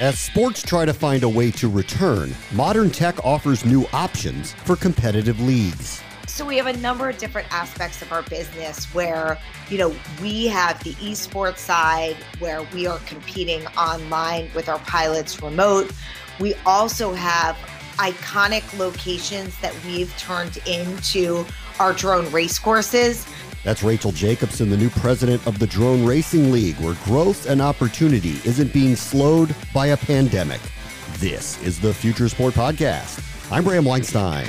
As sports try to find a way to return, modern tech offers new options for competitive leagues. So we have a number of different aspects of our business where, you know, we have the esports side where we are competing online with our pilots remote. We also have iconic locations that we've turned into our drone race courses. That's Rachel Jacobson, the new president of the Drone Racing League, where growth and opportunity isn't being slowed by a pandemic. This is the Future Sport Podcast. I'm Bram Weinstein.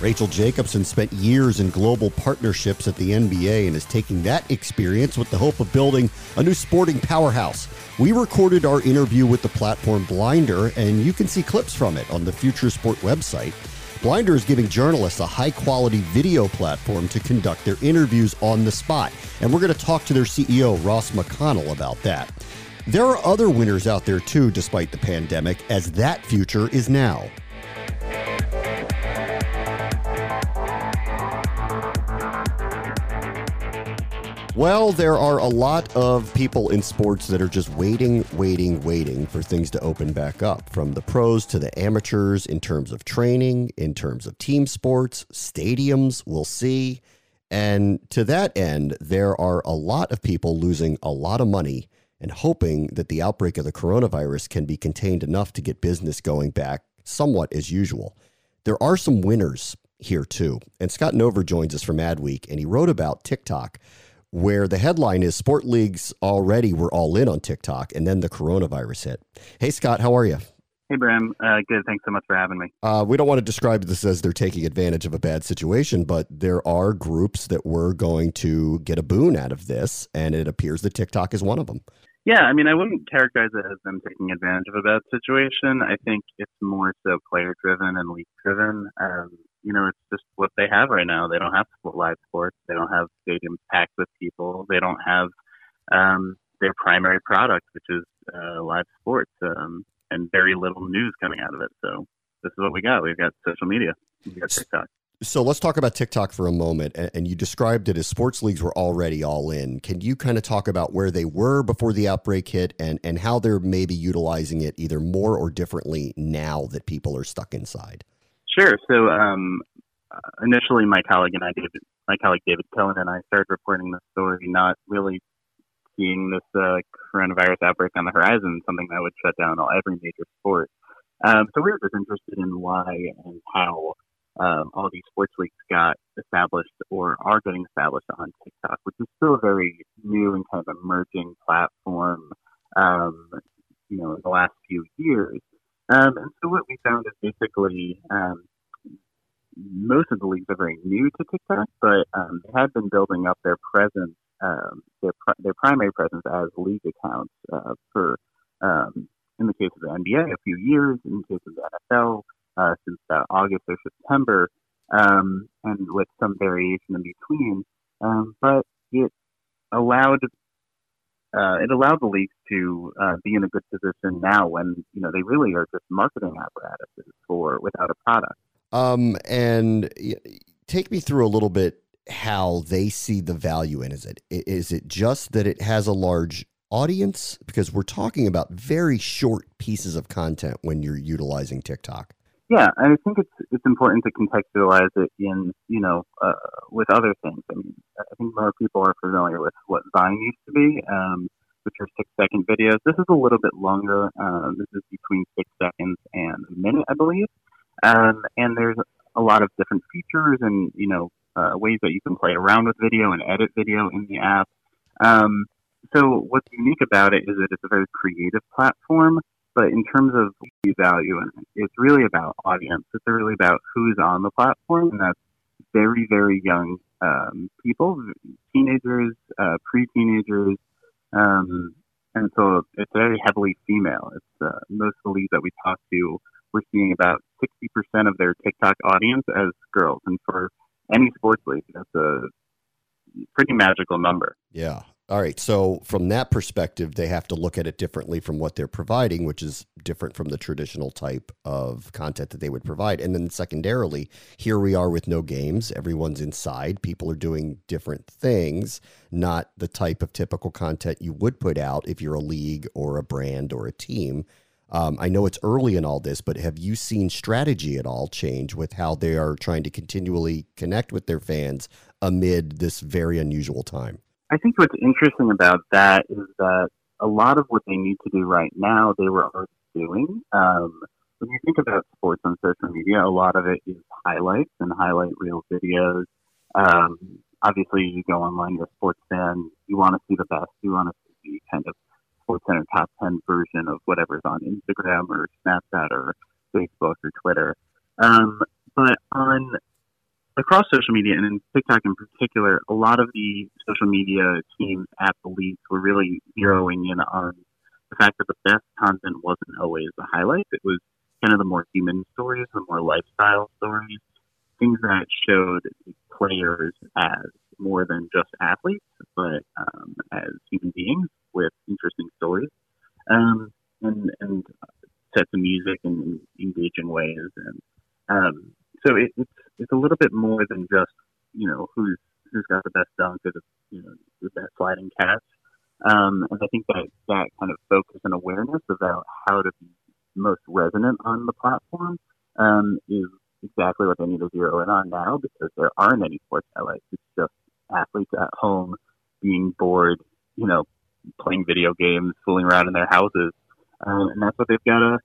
Rachel Jacobson spent years in global partnerships at the NBA and is taking that experience with the hope of building a new sporting powerhouse. We recorded our interview with the platform Blinder, and you can see clips from it on the Future Sport website. Blinder is giving journalists a high quality video platform to conduct their interviews on the spot. And we're going to talk to their CEO, Ross McConnell, about that. There are other winners out there too, despite the pandemic, as that future is now. Well, there are a lot of people in sports that are just waiting, waiting, waiting for things to open back up, from the pros to the amateurs in terms of training, in terms of team sports, stadiums, we'll see. And to that end, there are a lot of people losing a lot of money and hoping that the outbreak of the coronavirus can be contained enough to get business going back somewhat as usual. There are some winners here too. And Scott Nover joins us from Adweek, and he wrote about TikTok where the headline is Sport Leagues already were all in on TikTok, and then the coronavirus hit. Hey, Scott, how are you? Hey, Bram. Uh, good. Thanks so much for having me. Uh, we don't want to describe this as they're taking advantage of a bad situation, but there are groups that were going to get a boon out of this, and it appears that TikTok is one of them. Yeah, I mean, I wouldn't characterize it as them taking advantage of a bad situation. I think it's more so player driven and league driven. Um, you know, it's just what they have right now. They don't have live sports. They don't have stadiums packed with people. They don't have um, their primary product, which is uh, live sports, um, and very little news coming out of it. So this is what we got. We've got social media. We've got TikTok. So let's talk about TikTok for a moment. And you described it as sports leagues were already all in. Can you kind of talk about where they were before the outbreak hit and, and how they're maybe utilizing it either more or differently now that people are stuck inside? Sure. So um, initially, my colleague and I, David, my colleague David Cohen and I, started reporting the story, not really seeing this uh, coronavirus outbreak on the horizon, something that would shut down all every major sport. Um, so we were just interested in why and how um, all these sports leagues got established or are getting established on TikTok, which is still a very new and kind of emerging platform. Um, you know, in the last few years. Um, and so what we found is basically um, most of the leagues are very new to TikTok, but um, they had been building up their presence, um, their their primary presence as league accounts uh, for, um, in the case of the NBA, a few years. In the case of the NFL, uh, since uh, August or September, um, and with some variation in between. But it allowed uh, it allowed the leagues to uh, be in a good position now when you know they really are just marketing apparatuses for without a product. Um, and take me through a little bit how they see the value in. Is it is it just that it has a large audience because we're talking about very short pieces of content when you're utilizing TikTok? Yeah, I think it's it's important to contextualize it in you know uh, with other things. I mean, I think more people are familiar with what Vine used to be, um, which are six second videos. This is a little bit longer. Um, this is between six seconds and a minute, I believe. Um, and there's a lot of different features and you know uh, ways that you can play around with video and edit video in the app. Um, so what's unique about it is that it's a very creative platform, but in terms of value it, it's really about audience. It's really about who's on the platform, and that's very, very young um, people, teenagers, uh, pre-teenagers, um, and so it's very heavily female. It's uh, most of the leagues that we talk to, we're seeing about 60% of their TikTok audience as girls, and for any sports league, that's a pretty magical number. Yeah, all right. So, from that perspective, they have to look at it differently from what they're providing, which is different from the traditional type of content that they would provide. And then, secondarily, here we are with no games. Everyone's inside. People are doing different things, not the type of typical content you would put out if you're a league or a brand or a team. Um, I know it's early in all this, but have you seen strategy at all change with how they are trying to continually connect with their fans amid this very unusual time? I think what's interesting about that is that a lot of what they need to do right now, they were already doing. Um, when you think about sports on social media, a lot of it is highlights and highlight reel videos. Um, obviously, you go online, you're a sports fan, you want to see the best, you want to see kind of Sports Center top 10 version of whatever's on Instagram or Snapchat or Facebook or Twitter. Um, but on across social media and in TikTok in particular, a lot of the social media teams at the leagues were really zeroing in on the fact that the best content wasn't always the highlights. It was kind of the more human stories, the more lifestyle stories, things that showed players as more than just athletes, but um, as human beings with interesting stories, um, and and sets of music in engaging ways. And um, so it, it's it's a little bit more than just you know who's who's got the best dunk or the you know the best sliding catch. Um, and I think that that kind of focus and awareness about how to be most resonant on the platform um, is exactly what they need to zero in on now because there aren't any sports highlights. It's just athletes at home being bored, you know, playing video games, fooling around in their houses, um, and that's what they've got to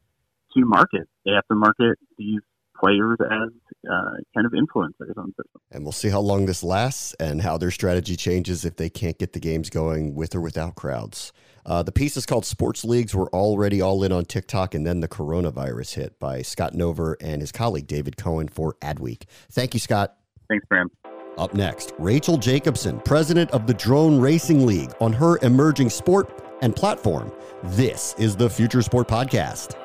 to market. They have to market these players as uh, kind of influencers on system. And we'll see how long this lasts and how their strategy changes if they can't get the games going with or without crowds. Uh, the piece is called Sports Leagues Were Already All In on TikTok and Then the Coronavirus Hit by Scott Nover and his colleague David Cohen for Adweek. Thank you, Scott. Thanks, Bram. Up next, Rachel Jacobson, president of the Drone Racing League, on her emerging sport and platform. This is the Future Sport Podcast.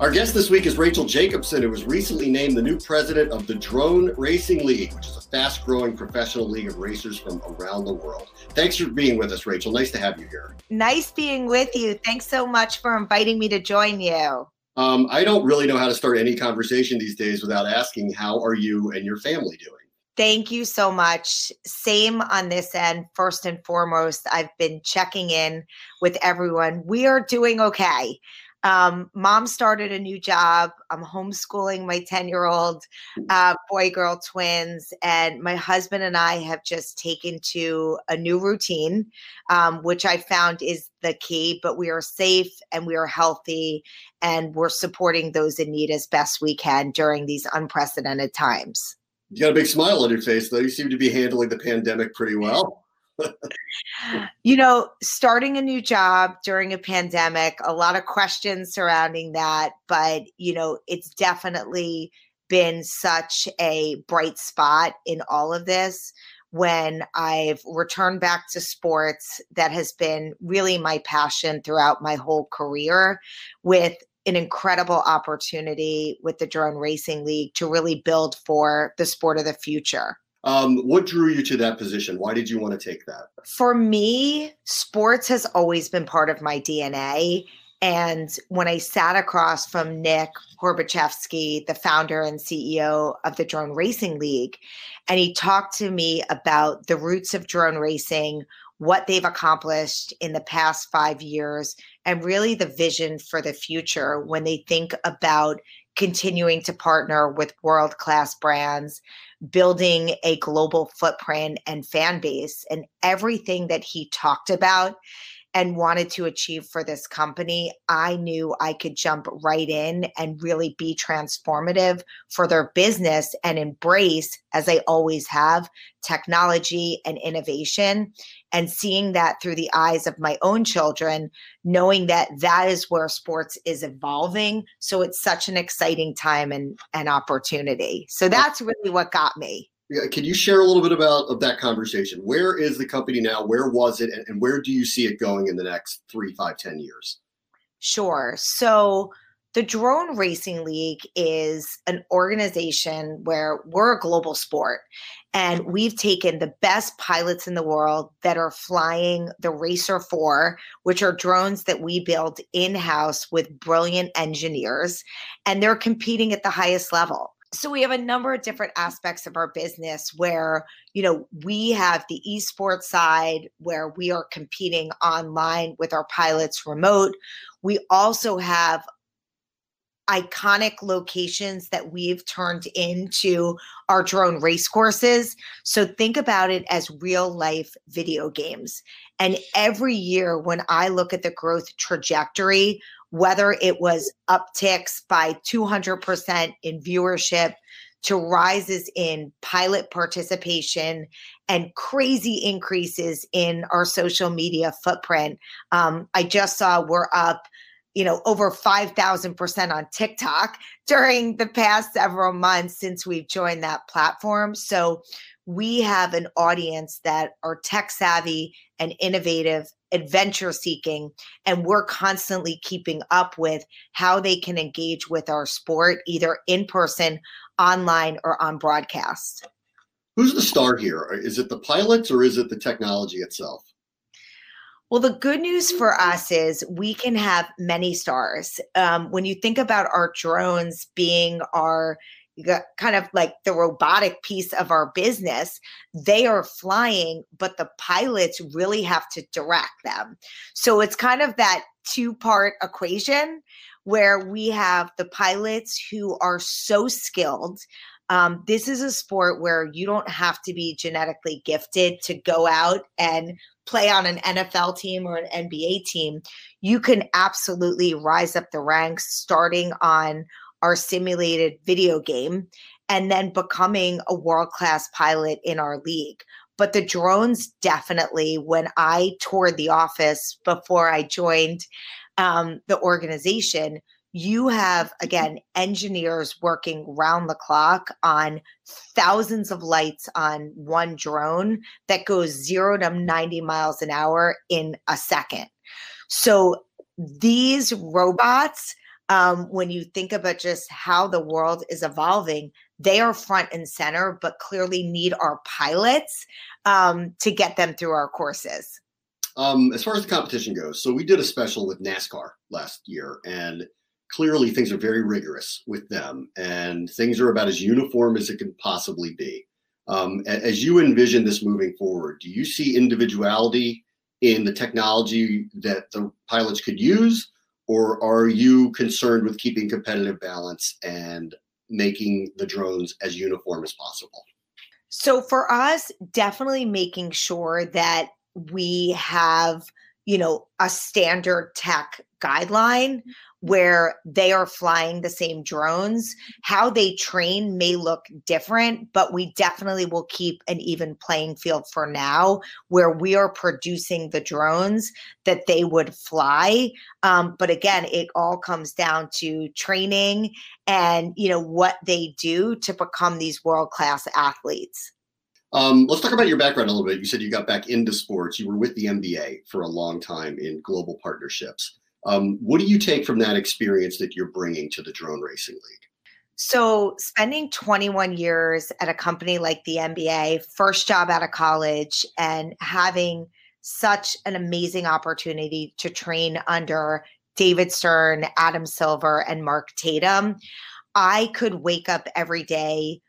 Our guest this week is Rachel Jacobson, who was recently named the new president of the Drone Racing League, which is a fast growing professional league of racers from around the world. Thanks for being with us, Rachel. Nice to have you here. Nice being with you. Thanks so much for inviting me to join you. Um, I don't really know how to start any conversation these days without asking, how are you and your family doing? Thank you so much. Same on this end. First and foremost, I've been checking in with everyone. We are doing okay. Um, mom started a new job. I'm homeschooling my 10 year old mm. uh, boy girl twins. And my husband and I have just taken to a new routine, um, which I found is the key. But we are safe and we are healthy and we're supporting those in need as best we can during these unprecedented times. You got a big smile on your face, though. You seem to be handling the pandemic pretty well you know, starting a new job during a pandemic, a lot of questions surrounding that, but you know, it's definitely been such a bright spot in all of this when I've returned back to sports that has been really my passion throughout my whole career with an incredible opportunity with the drone racing league to really build for the sport of the future. Um, what drew you to that position? Why did you want to take that? For me, sports has always been part of my DNA. And when I sat across from Nick Horbaczewski, the founder and CEO of the Drone Racing League, and he talked to me about the roots of drone racing, what they've accomplished in the past five years and really the vision for the future when they think about continuing to partner with world class brands, building a global footprint and fan base, and everything that he talked about and wanted to achieve for this company, I knew I could jump right in and really be transformative for their business and embrace, as I always have, technology and innovation. And seeing that through the eyes of my own children, knowing that that is where sports is evolving. So it's such an exciting time and, and opportunity. So that's really what got me. Can you share a little bit about of that conversation? Where is the company now? Where was it, and, and where do you see it going in the next three, five, ten years? Sure. So the Drone Racing League is an organization where we're a global sport. And we've taken the best pilots in the world that are flying the Racer 4, which are drones that we build in house with brilliant engineers, and they're competing at the highest level so we have a number of different aspects of our business where you know we have the esports side where we are competing online with our pilots remote we also have iconic locations that we've turned into our drone race courses. So think about it as real life video games. And every year, when I look at the growth trajectory whether it was upticks by 200% in viewership to rises in pilot participation and crazy increases in our social media footprint. Um, I just saw we're up, you know, over 5,000% on TikTok during the past several months since we've joined that platform. So we have an audience that are tech savvy and innovative adventure seeking and we're constantly keeping up with how they can engage with our sport either in person online or on broadcast. Who's the star here? Is it the pilots or is it the technology itself? Well, the good news for us is we can have many stars. Um, when you think about our drones being our kind of like the robotic piece of our business, they are flying, but the pilots really have to direct them. So it's kind of that two part equation where we have the pilots who are so skilled. Um, this is a sport where you don't have to be genetically gifted to go out and play on an NFL team or an NBA team. You can absolutely rise up the ranks starting on our simulated video game and then becoming a world class pilot in our league. But the drones definitely, when I toured the office before I joined um, the organization, you have again engineers working round the clock on thousands of lights on one drone that goes zero to 90 miles an hour in a second. So these robots um, when you think about just how the world is evolving, they are front and center, but clearly need our pilots um, to get them through our courses. Um, as far as the competition goes, so we did a special with NASCAR last year, and clearly things are very rigorous with them, and things are about as uniform as it can possibly be. Um, as you envision this moving forward, do you see individuality in the technology that the pilots could use? Or are you concerned with keeping competitive balance and making the drones as uniform as possible? So for us, definitely making sure that we have, you know, a standard tech guideline where they are flying the same drones. How they train may look different, but we definitely will keep an even playing field for now where we are producing the drones that they would fly. Um, but again, it all comes down to training and you know what they do to become these world-class athletes. Um, let's talk about your background a little bit. You said you got back into sports. You were with the NBA for a long time in global partnerships. Um, what do you take from that experience that you're bringing to the Drone Racing League? So, spending 21 years at a company like the NBA, first job out of college, and having such an amazing opportunity to train under David Stern, Adam Silver, and Mark Tatum, I could wake up every day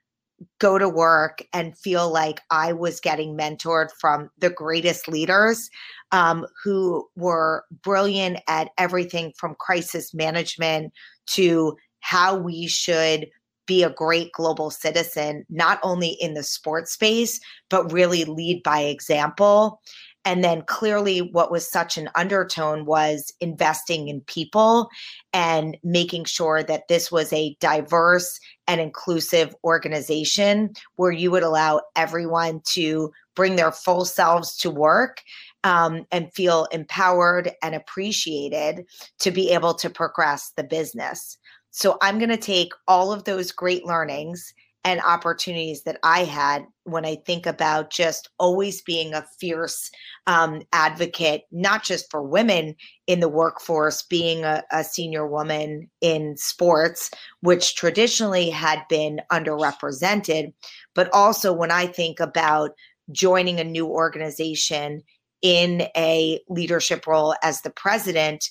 go to work and feel like I was getting mentored from the greatest leaders um, who were brilliant at everything from crisis management to how we should be a great global citizen, not only in the sports space, but really lead by example. And then clearly, what was such an undertone was investing in people and making sure that this was a diverse and inclusive organization where you would allow everyone to bring their full selves to work um, and feel empowered and appreciated to be able to progress the business. So I'm going to take all of those great learnings and opportunities that I had when I think about just always being a fierce um, advocate, not just for women in the workforce, being a, a senior woman in sports, which traditionally had been underrepresented, but also when I think about joining a new organization in a leadership role as the president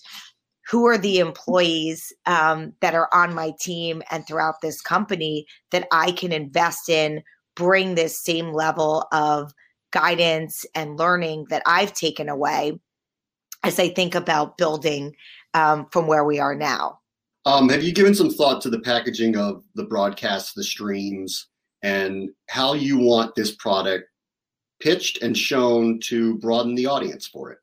who are the employees um, that are on my team and throughout this company that I can invest in, bring this same level of guidance and learning that I've taken away as I think about building um, from where we are now. Um, have you given some thought to the packaging of the broadcasts, the streams, and how you want this product pitched and shown to broaden the audience for it?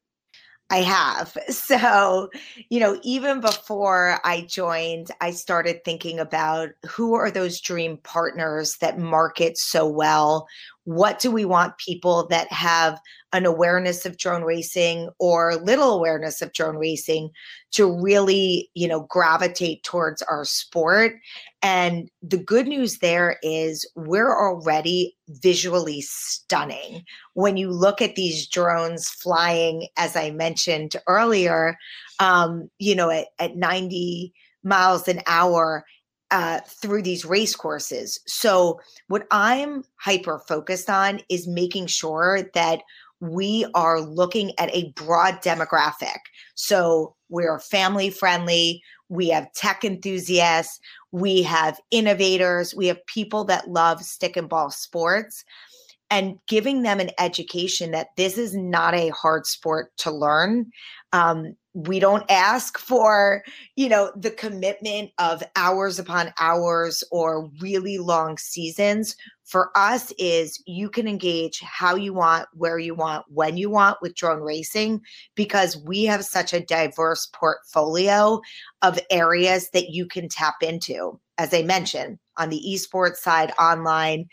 I have. So, you know, even before I joined, I started thinking about who are those dream partners that market so well? What do we want people that have an awareness of drone racing or little awareness of drone racing to really, you know, gravitate towards our sport? And the good news there is we're already visually stunning. When you look at these drones flying, as I mentioned earlier, um, you know, at, at 90 miles an hour, uh, through these race courses. So, what I'm hyper focused on is making sure that we are looking at a broad demographic. So, we're family friendly, we have tech enthusiasts, we have innovators, we have people that love stick and ball sports and giving them an education that this is not a hard sport to learn. Um, we don't ask for you know the commitment of hours upon hours or really long seasons for us is you can engage how you want where you want when you want with drone racing because we have such a diverse portfolio of areas that you can tap into as i mentioned on the esports side online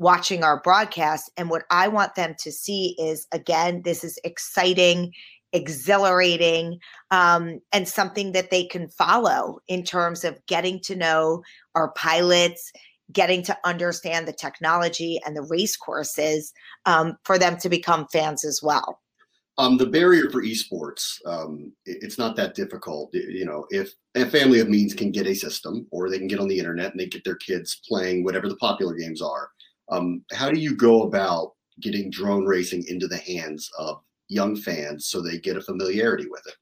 watching our broadcast and what i want them to see is again this is exciting exhilarating um, and something that they can follow in terms of getting to know our pilots getting to understand the technology and the race courses um, for them to become fans as well. Um, the barrier for esports um, it's not that difficult. You know if a family of means can get a system or they can get on the internet and they get their kids playing whatever the popular games are um, how do you go about getting drone racing into the hands of young fans so they get a familiarity with it?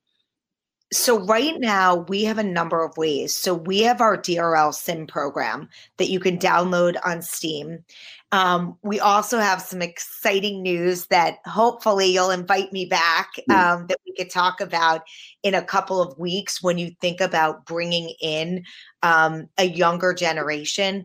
So, right now, we have a number of ways. So, we have our DRL Sim program that you can download on Steam. Um, we also have some exciting news that hopefully you'll invite me back um, that we could talk about in a couple of weeks when you think about bringing in um, a younger generation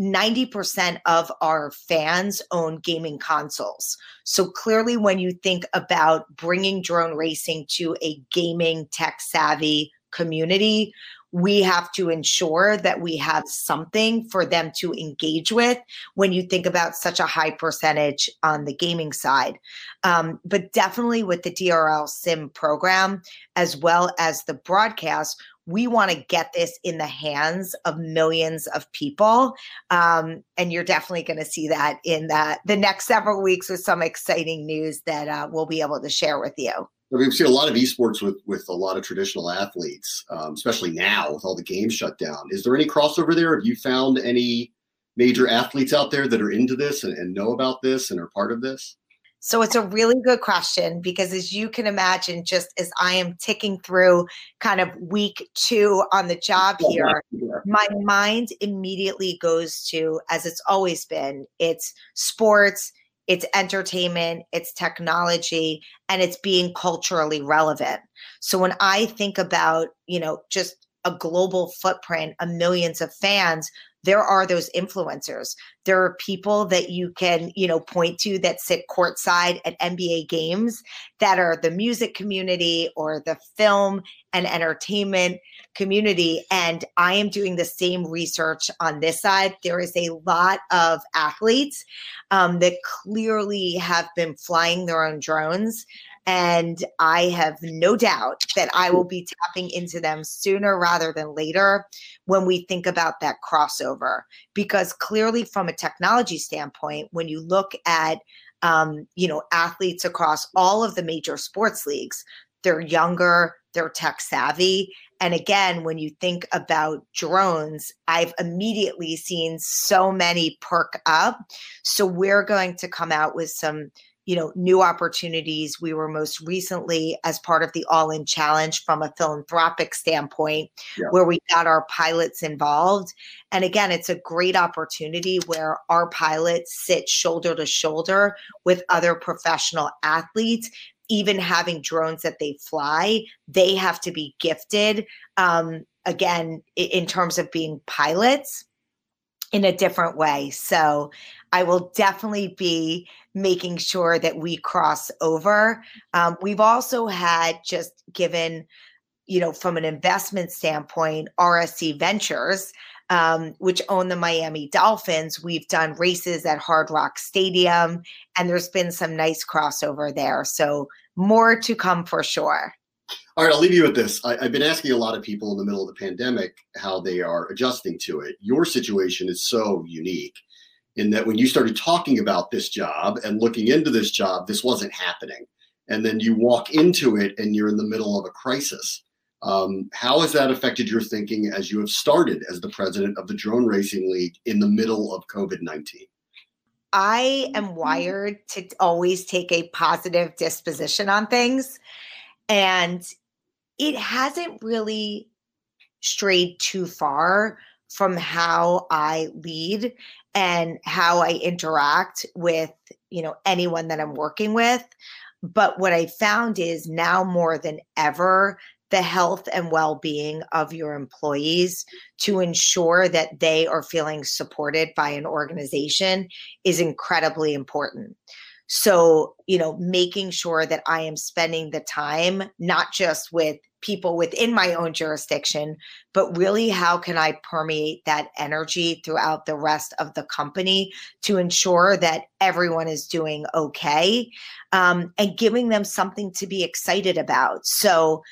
90% of our fans own gaming consoles. So clearly, when you think about bringing drone racing to a gaming tech savvy community, we have to ensure that we have something for them to engage with when you think about such a high percentage on the gaming side. Um, but definitely with the DRL Sim program, as well as the broadcast, we want to get this in the hands of millions of people. Um, and you're definitely going to see that in the, the next several weeks with some exciting news that uh, we'll be able to share with you. We've seen a lot of esports with with a lot of traditional athletes, um, especially now with all the games shut down. Is there any crossover there? Have you found any major athletes out there that are into this and, and know about this and are part of this? So it's a really good question because, as you can imagine, just as I am ticking through kind of week two on the job here, my mind immediately goes to, as it's always been, it's sports, it's entertainment, it's technology, and it's being culturally relevant. So when I think about, you know, just a global footprint of millions of fans, there are those influencers. There are people that you can, you know, point to that sit courtside at NBA games that are the music community or the film and entertainment community. And I am doing the same research on this side. There is a lot of athletes um, that clearly have been flying their own drones and I have no doubt that I will be tapping into them sooner rather than later when we think about that crossover. Because clearly, from a technology standpoint, when you look at um, you know athletes across all of the major sports leagues, they're younger, they're tech savvy. And again, when you think about drones, I've immediately seen so many perk up. So we're going to come out with some you know new opportunities. We were most recently as part of the all in challenge from a philanthropic standpoint yeah. where we got our pilots involved. And again it's a great opportunity where our pilots sit shoulder to shoulder with other professional athletes. Even having drones that they fly they have to be gifted um, again in terms of being pilots in a different way. So I will definitely be making sure that we cross over. Um, we've also had just given, you know, from an investment standpoint, RSE Ventures. Um, which own the Miami Dolphins. We've done races at Hard Rock Stadium, and there's been some nice crossover there. So, more to come for sure. All right, I'll leave you with this. I, have been asking a lot of people in the middle of the pandemic how they are adjusting to it. Your situation is so unique in that when you started talking about this job and looking into this job, this wasn't happening. And then you walk into it and you're in the middle of a crisis. Um, how has that affected your thinking as you have started as the president of the Drone Racing League in the middle of COVID 19? I am wired to always take a positive disposition on things. And it hasn't really strayed too far from how I lead and how I interact with, you know, anyone that I'm working with. But what I found is now more than ever, the health and well being of your employees to ensure that they are feeling supported by an organization is incredibly important. So, you know, making sure that I am spending the time not just with people within my own jurisdiction, but really how can I permeate that energy throughout the rest of the company to ensure that everyone is doing okay um, and giving them something to be excited about. So,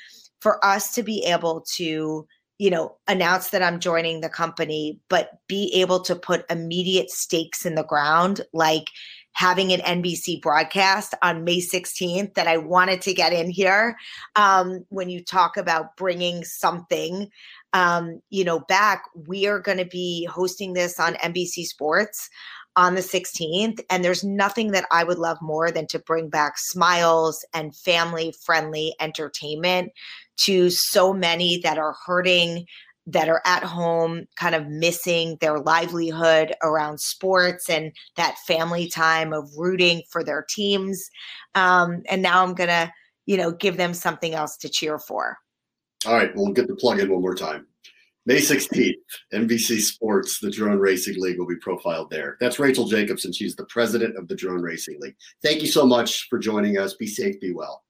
for us to be able to you know, announce that I'm joining the company, but be able to put immediate stakes in the ground, like having an NBC broadcast on May 16th that I wanted to get in here. Um, when you talk about bringing something, um, you know, back, we are going to be hosting this on NBC Sports on the 16th. And there's nothing that I would love more than to bring back smiles and family friendly entertainment to so many that are hurting that are at home kind of missing their livelihood around sports and that family time of rooting for their teams um, and now i'm gonna you know give them something else to cheer for. All right we'll get the plug in one more time. May 16th nbc sports the drone racing league will be profiled there. That's rachel jacobson she's the president of the drone racing league. Thank you so much for joining us. Be safe be well.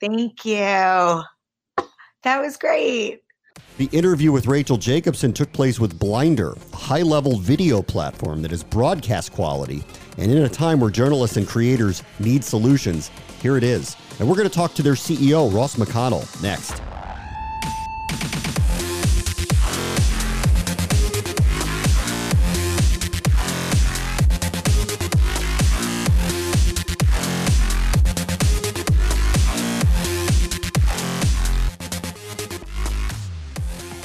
Thank you. That was great the interview with Rachel Jacobson took place with Blinder, a high level video platform that is broadcast quality. And in a time where journalists and creators need solutions, here it is. And we're going to talk to their CEO, Ross McConnell, next.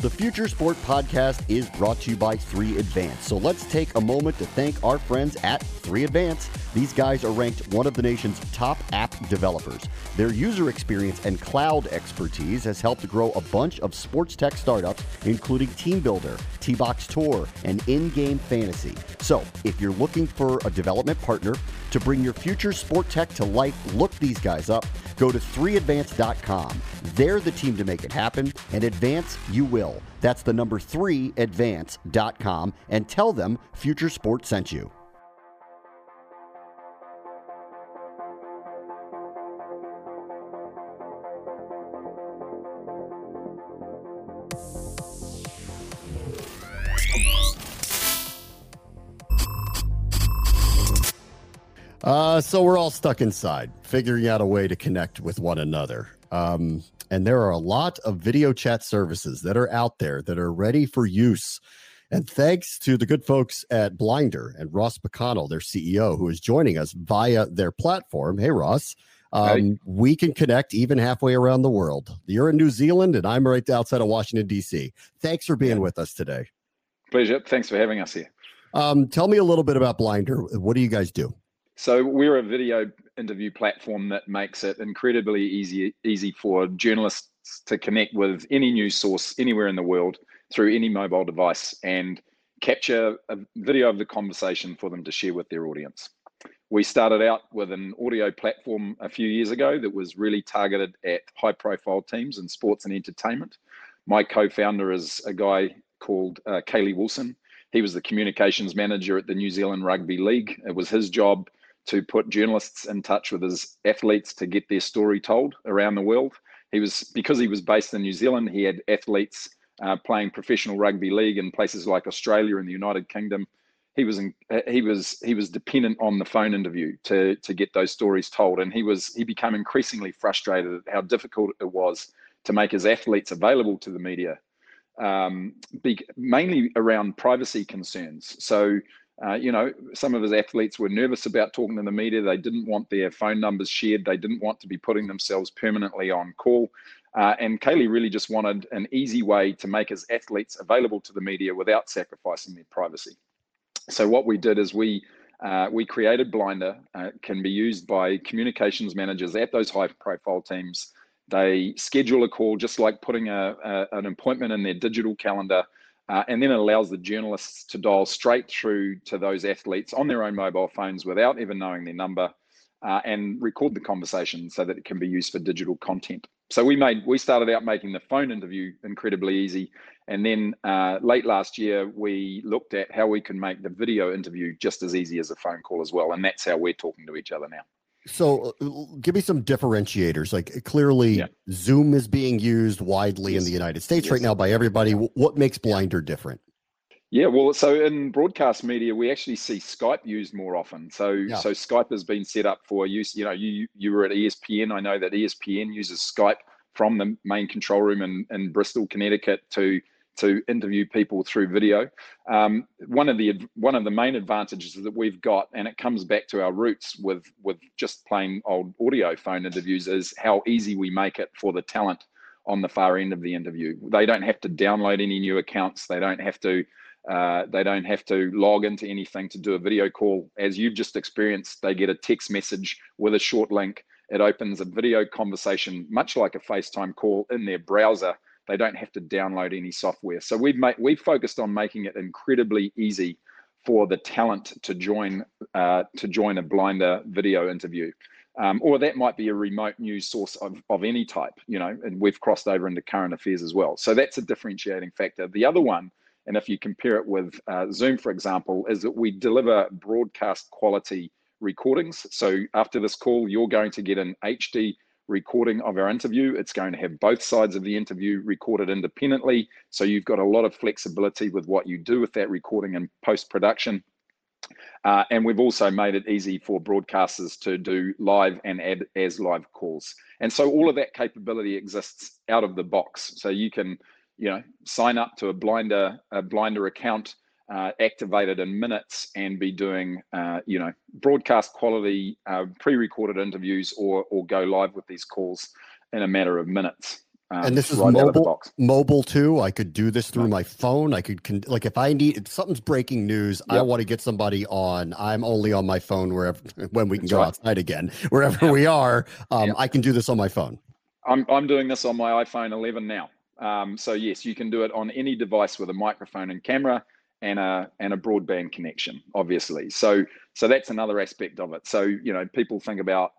Future Sport Podcast is brought to you by 3 Advance. So let's take a moment to thank our friends at 3 Advance. These guys are ranked one of the nation's top app developers. Their user experience and cloud expertise has helped grow a bunch of sports tech startups, including Team Builder, T Box Tour, and In Game Fantasy. So if you're looking for a development partner to bring your future sport tech to life, look these guys up. Go to 3advance.com. They're the team to make it happen, and advance you will. That's the number 3advance.com and tell them Future Sports sent you. Uh, so we're all stuck inside, figuring out a way to connect with one another. Um, and there are a lot of video chat services that are out there that are ready for use. And thanks to the good folks at Blinder and Ross McConnell, their CEO, who is joining us via their platform. Hey, Ross. Um, we can connect even halfway around the world. You're in New Zealand, and I'm right outside of Washington, D.C. Thanks for being with us today. Pleasure. Thanks for having us here. Um, tell me a little bit about Blinder. What do you guys do? So we're a video interview platform that makes it incredibly easy easy for journalists to connect with any news source anywhere in the world through any mobile device and capture a video of the conversation for them to share with their audience. We started out with an audio platform a few years ago that was really targeted at high profile teams in sports and entertainment. My co founder is a guy called uh, Kaylee Wilson. He was the communications manager at the New Zealand Rugby League. It was his job to put journalists in touch with his athletes to get their story told around the world. He was because he was based in New Zealand. He had athletes uh, playing professional rugby league in places like Australia and the United Kingdom. He was in, he was he was dependent on the phone interview to to get those stories told, and he was he became increasingly frustrated at how difficult it was to make his athletes available to the media, um, be, mainly around privacy concerns. So uh, you know, some of his athletes were nervous about talking to the media. They didn't want their phone numbers shared. They didn't want to be putting themselves permanently on call. Uh, and Kaylee really just wanted an easy way to make his athletes available to the media without sacrificing their privacy. So what we did is we uh, we created Blinder. Uh, can be used by communications managers at those high-profile teams. They schedule a call just like putting a, a, an appointment in their digital calendar uh, and then it allows the journalists to dial straight through to those athletes on their own mobile phones without even knowing their number uh, and record the conversation so that it can be used for digital content. So we made we started out making the phone interview incredibly easy, and then uh, late last year we looked at how we can make the video interview just as easy as a phone call as well, and that's how we're talking to each other now. So, uh, give me some differentiators. Like, clearly, yeah. Zoom is being used widely yes. in the United States yes. right now by everybody. What makes Blinder different? Yeah, well, so in broadcast media, we actually see Skype used more often. So, yeah. so Skype has been set up for use. You know, you you were at ESPN. I know that ESPN uses Skype from the main control room in, in Bristol, Connecticut, to to interview people through video. Um, one of the one of the main advantages that we've got, and it comes back to our roots with with just plain old audio phone interviews, is how easy we make it for the talent on the far end of the interview. They don't have to download any new accounts. They don't have to. Uh, they don't have to log into anything to do a video call. As you've just experienced, they get a text message with a short link. It opens a video conversation, much like a FaceTime call, in their browser they don't have to download any software. So we've made we've focused on making it incredibly easy for the talent to join uh, to join a blinder video interview. Um, or that might be a remote news source of, of any type, you know, and we've crossed over into current affairs as well. So that's a differentiating factor. The other one, and if you compare it with uh, Zoom, for example, is that we deliver broadcast quality recordings. So after this call, you're going to get an HD recording of our interview. It's going to have both sides of the interview recorded independently. So you've got a lot of flexibility with what you do with that recording and post production. Uh, and we've also made it easy for broadcasters to do live and as live calls. And so all of that capability exists out of the box. So you can, you know, sign up to a blinder a blinder account uh, activated in minutes and be doing, uh, you know, broadcast quality uh, pre-recorded interviews or or go live with these calls in a matter of minutes. Um, and this is right out of the mobile, mobile too. I could do this through Right. my phone. I could con- like if I need if something's breaking news, I want to get somebody on. I'm only on my phone wherever when we can That's go right. outside again, wherever we are. Um, Yep. I can do this on my phone. I'm I'm doing this on my iPhone 11 now. Um, so yes, you can do it on any device with a microphone and camera and a and a broadband connection, obviously. So so that's another aspect of it. So you know, people think about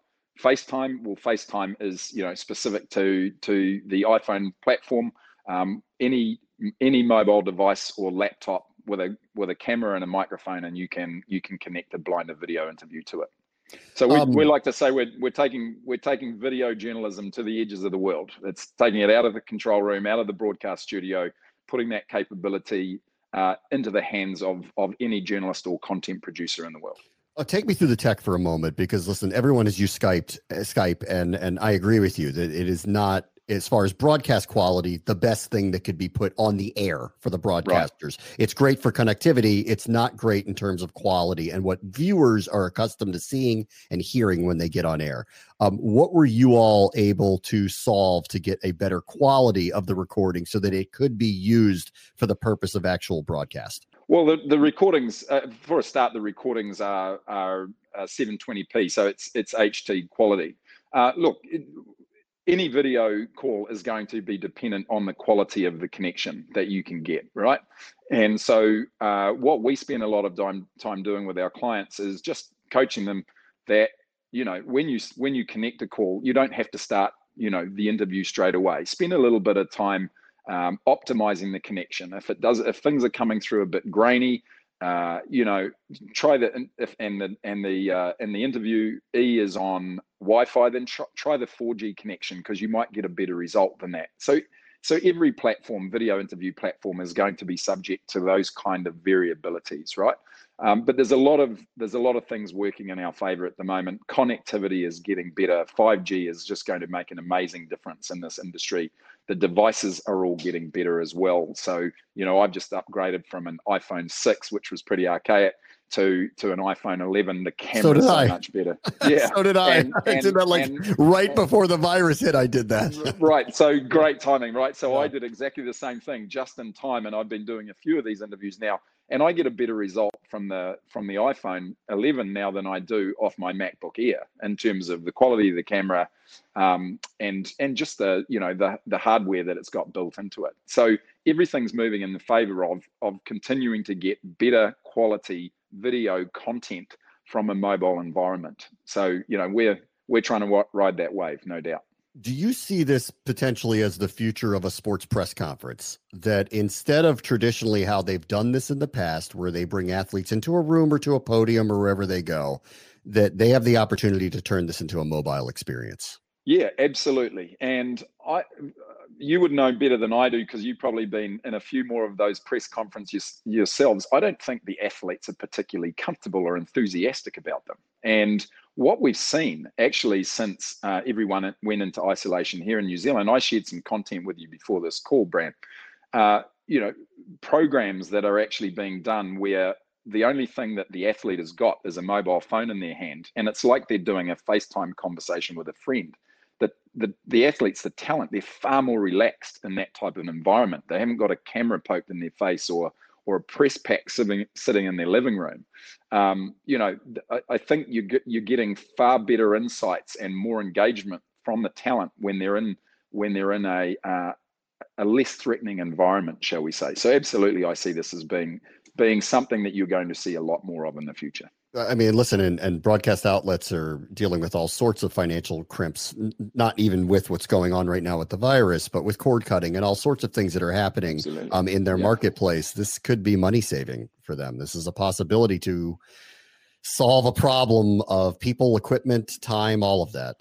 FaceTime. Well, FaceTime is you know specific to to the iPhone platform. Um, any any mobile device or laptop with a with a camera and a microphone, and you can you can connect a Blinder video interview to it. So we, Um, we like to say we're, we're taking we're taking video journalism to the edges of the world. It's taking it out of the control room, out of the broadcast studio, putting that capability uh, into the hands of of any journalist or content producer in the world. Uh, take me through the tech for a moment because listen, everyone has used Skype, uh, Skype, and and I agree with you that it is not as far as broadcast quality the best thing that could be put on the air for the broadcasters. It's great for connectivity. It's not great in terms of quality and what viewers are accustomed to seeing and hearing when they get on air. Um, what were you all able to solve to get a better quality of the recording so that it could be used for the purpose of actual broadcast? Well, the, the recordings, uh, for a start, the recordings are are uh, 720p, so it's it's HD quality. Uh, look, it, any video call is going to be dependent on the quality of the connection that you can get, right? And so, uh, what we spend a lot of time time doing with our clients is just coaching them that you know when you when you connect a call, you don't have to start you know the interview straight away. Spend a little bit of time um, optimizing the connection. If it does, if things are coming through a bit grainy, uh, you know, try the if and the and the uh, and the interview E is on Wi-Fi, then try, try the 4G connection because you might get a better result than that. So so every platform, video interview platform, is going to be subject to those kind of variabilities, right? Um, but there's a lot of there's a lot of things working in our favor at the moment. Connectivity is getting better. 5G is just going to make an amazing difference in this industry. The devices are all getting better as well. So you know, I've just upgraded from an iPhone 6, which was pretty archaic, to to an iPhone 11. The camera's did so I. much better. Yeah. so did I. And- I and- did that like and- right before the virus hit. I did that. right. So great timing, right? So Yeah. I did exactly the same thing just in time, and I've been doing a few of these interviews now, and I get a better result from the from the iPhone 11 now than I do off my MacBook Air in terms of the quality of the camera, um, and and just the you know the the hardware that it's got built into it. So everything's moving in the favor of of continuing to get better quality video content from a mobile environment. So you know we're we're trying to wa- ride that wave, no doubt. Do you see this potentially as the future of a sports press conference? That instead of traditionally how they've done this in the past, where they bring athletes into a room or to a podium or wherever they go, that they have the opportunity to turn this into a mobile experience? Yeah, absolutely. And I, you would know better than I do because you've probably been in a few more of those press conferences yourselves. I don't think the athletes are particularly comfortable or enthusiastic about them. And what we've seen actually since uh, everyone went into isolation here in New Zealand, I shared some content with you before this call, Brad. Uh, you know, programs that are actually being done where the only thing that the athlete has got is a mobile phone in their hand, and it's like they're doing a FaceTime conversation with a friend the, the the athletes, the talent, they're far more relaxed in that type of environment. They haven't got a camera poked in their face or or a press pack sitting sitting in their living room. Um, you know, I, I think you get, you're getting far better insights and more engagement from the talent when they're in when they're in a uh, a less threatening environment, shall we say? So absolutely, I see this as being being something that you're going to see a lot more of in the future. I mean, listen, and, and broadcast outlets are dealing with all sorts of financial crimps, not even with what's going on right now with the virus, but with cord cutting and all sorts of things that are happening um, in their Yeah. marketplace. This could be money saving for them. This is a possibility to solve a problem of people, equipment, time, all of that.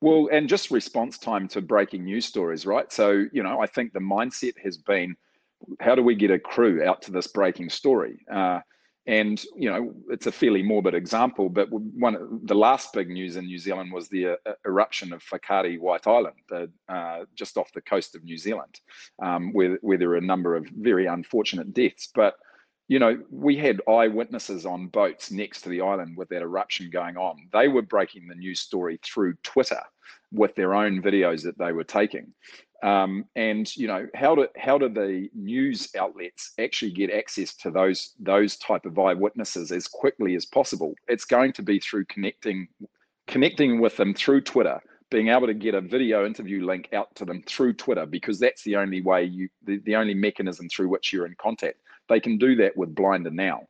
Well, and just response time to breaking news stories, right? So, you know, I think the mindset has been how do we get a crew out to this breaking story? Uh, and, you know, it's a fairly morbid example, but one the last big news in New Zealand was the uh, eruption of Whakaari White Island, uh, uh, just off the coast of New Zealand, um, where, where there were a number of very unfortunate deaths. But you know, we had eyewitnesses on boats next to the island with that eruption going on. They were breaking the news story through Twitter with their own videos that they were taking. Um, and you know how do how do the news outlets actually get access to those those type of eyewitnesses as quickly as possible? It's going to be through connecting connecting with them through Twitter, being able to get a video interview link out to them through Twitter because that's the only way you the, the only mechanism through which you're in contact. They can do that with Blinder now.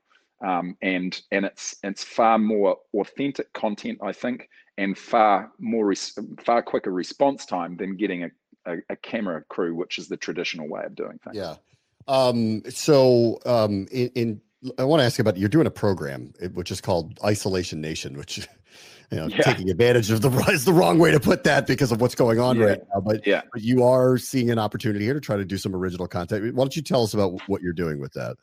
Um, and and it's it's far more authentic content, I think, and far more res- far quicker response time than getting a a, a, camera crew, which is the traditional way of doing things. Yeah. Um, so um, in, in I want to ask you about you're doing a program which is called Isolation Nation, which you know yeah. taking advantage of the is the wrong way to put that because of what's going on yeah. right now. But yeah, but you are seeing an opportunity here to try to do some original content. Why don't you tell us about what you're doing with that?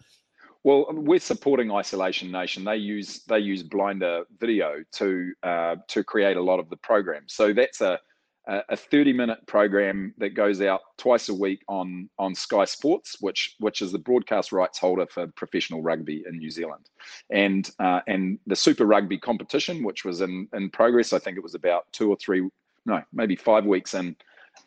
Well, we're supporting Isolation Nation. They use they use Blinder video to uh, to create a lot of the programs. So that's a a 30 minute program that goes out twice a week on on Sky Sports, which which is the broadcast rights holder for professional rugby in New Zealand, and uh, and the Super Rugby competition, which was in in progress. I think it was about two or three, no, maybe five weeks in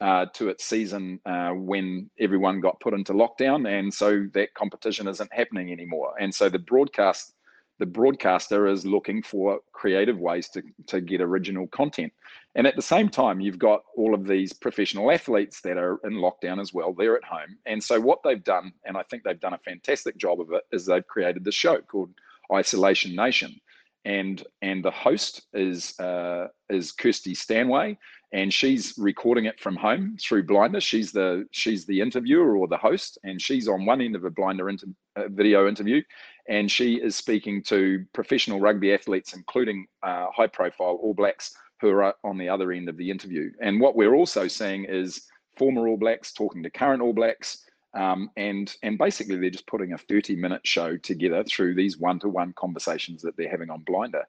uh, to its season uh, when everyone got put into lockdown, and so that competition isn't happening anymore. And so the broadcast the broadcaster is looking for creative ways to, to get original content. And at the same time, you've got all of these professional athletes that are in lockdown as well. They're at home. And so, what they've done, and I think they've done a fantastic job of it, is they've created this show called Isolation Nation. And, and the host is uh, is Kirsty Stanway, and she's recording it from home through Blinder. She's the she's the interviewer or the host, and she's on one end of a Blinder inter, uh, video interview, and she is speaking to professional rugby athletes, including uh, high profile All Blacks who are on the other end of the interview. And what we're also seeing is former All Blacks talking to current All Blacks. Um, and and basically they're just putting a 30 minute show together through these one-to-one conversations that they're having on blinder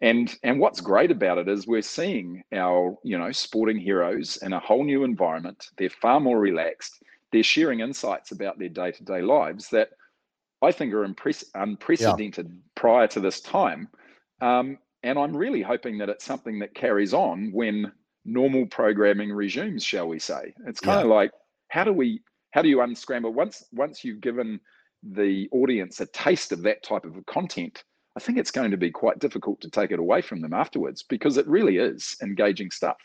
and and what's great about it is we're seeing our you know sporting heroes in a whole new environment they're far more relaxed they're sharing insights about their day-to-day lives that i think are unprecedented yeah. prior to this time um, and I'm really hoping that it's something that carries on when normal programming resumes, shall we say. It's kind yeah. of like how do we how do you unscramble once once you've given the audience a taste of that type of content, I think it's going to be quite difficult to take it away from them afterwards because it really is engaging stuff.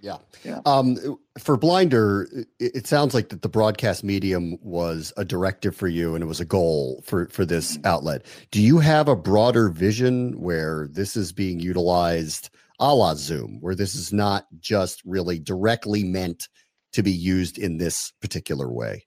Yeah. yeah. Um, for Blinder, it, sounds like that the broadcast medium was a directive for you and it was a goal for, for this mm-hmm. outlet. Do you have a broader vision where this is being utilized a la Zoom, where this is not just really directly meant to be used in this particular way?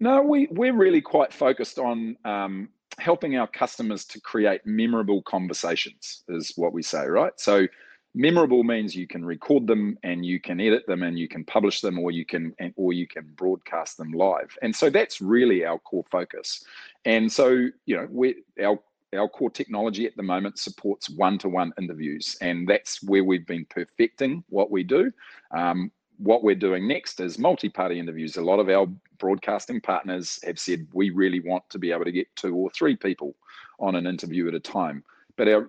No, we, we're really quite focused on um, helping our customers to create memorable conversations, is what we say, right? So, memorable means you can record them and you can edit them and you can publish them or you can or you can broadcast them live. And so that's really our core focus. And so you know we our our core technology at the moment supports one-to-one interviews. And that's where we've been perfecting what we do. Um, what we're doing next is multi-party interviews. A lot of our broadcasting partners have said we really want to be able to get two or three people on an interview at a time but our,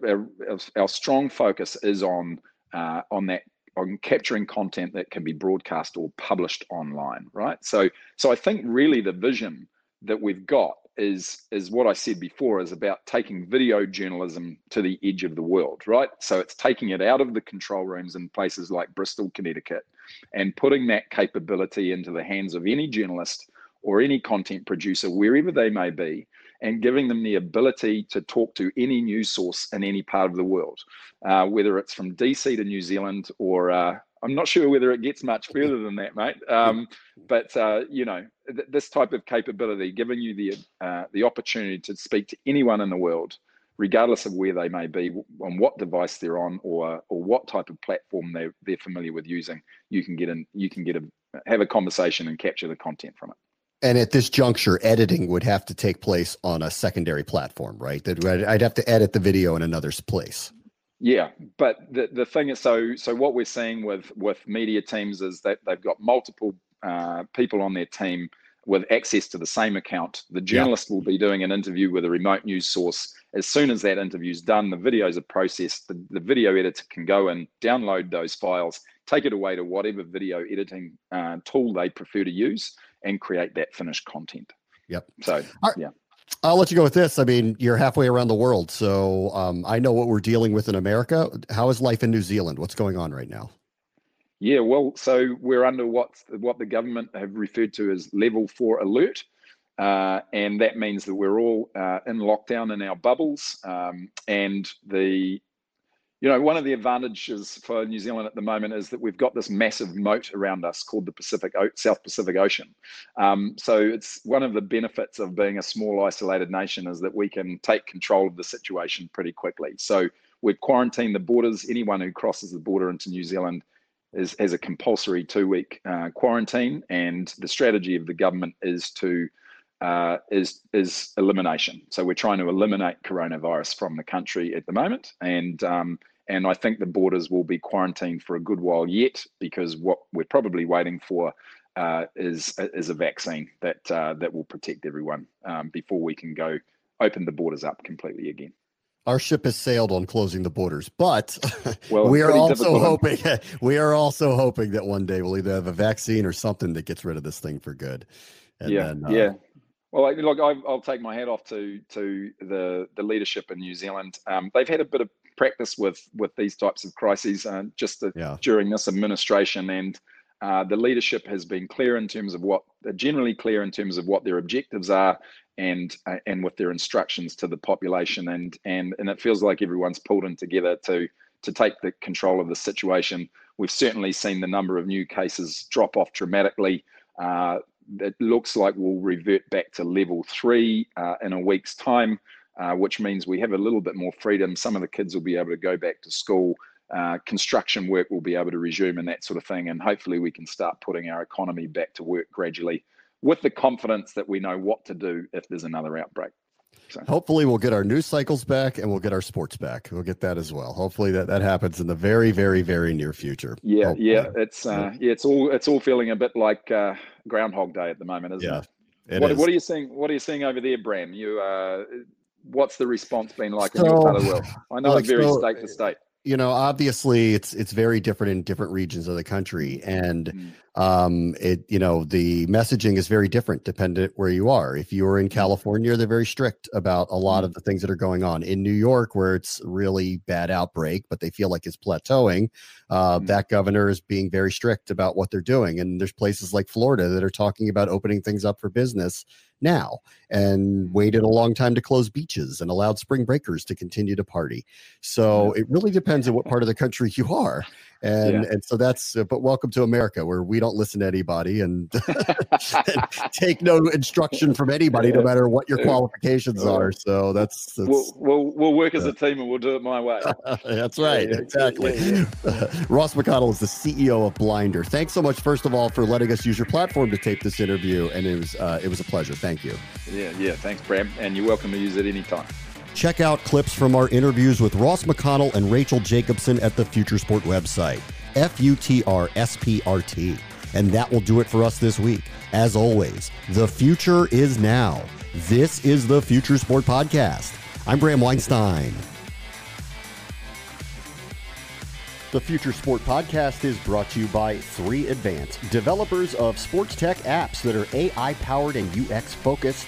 our, our strong focus is on uh, on that on capturing content that can be broadcast or published online right? So so i think really the vision that we've got is is what i said before is about taking video journalism to the edge of the world right? So it's taking it out of the control rooms in places like bristol connecticut and putting that capability into the hands of any journalist or any content producer wherever they may be and giving them the ability to talk to any news source in any part of the world, uh, whether it's from DC to New Zealand or uh, I'm not sure whether it gets much further than that, mate. Um, but uh, you know, th- this type of capability, giving you the uh, the opportunity to speak to anyone in the world, regardless of where they may be, on what device they're on, or or what type of platform they they're familiar with using, you can get in, you can get a have a conversation and capture the content from it. And at this juncture, editing would have to take place on a secondary platform, right? That I'd have to edit the video in another place. Yeah, but the the thing is, so so what we're seeing with with media teams is that they've got multiple uh, people on their team with access to the same account. The journalist yeah. will be doing an interview with a remote news source as soon as that interview is done, the videos are processed. The, the video editor can go and download those files, take it away to whatever video editing uh, tool they prefer to use, and create that finished content. Yep. So, yeah. I'll let you go with this. I mean, you're halfway around the world, so um, I know what we're dealing with in America. How is life in New Zealand? What's going on right now? Yeah, well, so we're under what what the government have referred to as level four alert, uh, and that means that we're all uh, in lockdown in our bubbles. Um, and the, you know, one of the advantages for New Zealand at the moment is that we've got this massive moat around us called the Pacific South Pacific Ocean. Um, so it's one of the benefits of being a small isolated nation is that we can take control of the situation pretty quickly. So we've quarantined the borders. Anyone who crosses the border into New Zealand is, has a compulsory two week uh, quarantine, and the strategy of the government is to uh, is is elimination. So we're trying to eliminate coronavirus from the country at the moment, and um, and I think the borders will be quarantined for a good while yet because what we're probably waiting for uh, is is a vaccine that uh, that will protect everyone um, before we can go open the borders up completely again our ship has sailed on closing the borders, but well, we are also hoping we are also hoping that one day we'll either have a vaccine or something that gets rid of this thing for good. And yeah, then, uh, yeah. Well, look, I, will take my hat off to to the the leadership in New Zealand. Um, they've had a bit of practice with with these types of crises uh, just the, yeah. during this administration, and uh, the leadership has been clear in terms of what generally clear in terms of what their objectives are and uh, and with their instructions to the population and and and it feels like everyone's pulled in together to to take the control of the situation. We've certainly seen the number of new cases drop off dramatically. Uh, it looks like we'll revert back to level three uh, in a week's time, uh, which means we have a little bit more freedom. Some of the kids will be able to go back to school. Uh, construction work will be able to resume and that sort of thing. And hopefully, we can start putting our economy back to work gradually with the confidence that we know what to do if there's another outbreak. So. Hopefully, we'll get our news cycles back and we'll get our sports back. We'll get that as well. Hopefully, that, that happens in the very, very, very near future. Yeah, Hopefully. yeah, it's uh, yeah, it's all it's all feeling a bit like uh, Groundhog Day at the moment, isn't yeah, it? What, what, are you seeing? What are you seeing over there, Bram? You, uh, what's the response been like so, in your part of the world? I know like, it's very so, state to state you know obviously it's it's very different in different regions of the country and mm um, it you know the messaging is very different dependent where you are. If you're in mm. California, they're very strict about a lot mm. of the things that are going on. In New York, where it's really bad outbreak, but they feel like it's plateauing, uh, mm that governor is being very strict about what they're doing. And there's places like Florida that are talking about opening things up for business now and waited a long time to close beaches and allowed spring breakers to continue to party. So it really depends on what part of the country you are and yeah. and so that's uh, but welcome to america where we don't listen to anybody and, and take no instruction from anybody yeah. no matter what your qualifications are. So that's, that's we'll, we'll, we'll work as a team and we'll do it my way. That's right. yeah, exactly. ross mcconnell is the ceo of blinder. Thanks so much first of all for letting us use your platform to tape this interview and it was uh, it was a pleasure. Thank you. Yeah yeah. Thanks bram and you're welcome to use it anytime Check out clips from our interviews with Ross McConnell and Rachel Jacobson at the Future Sport website, F U T R S P R T. And that will do it for us this week. As always, the future is now. This is the Future Sport Podcast. I'm Bram Weinstein. The Future Sport Podcast is brought to you by 3 Advance, developers of sports tech apps that are AI powered and UX focused.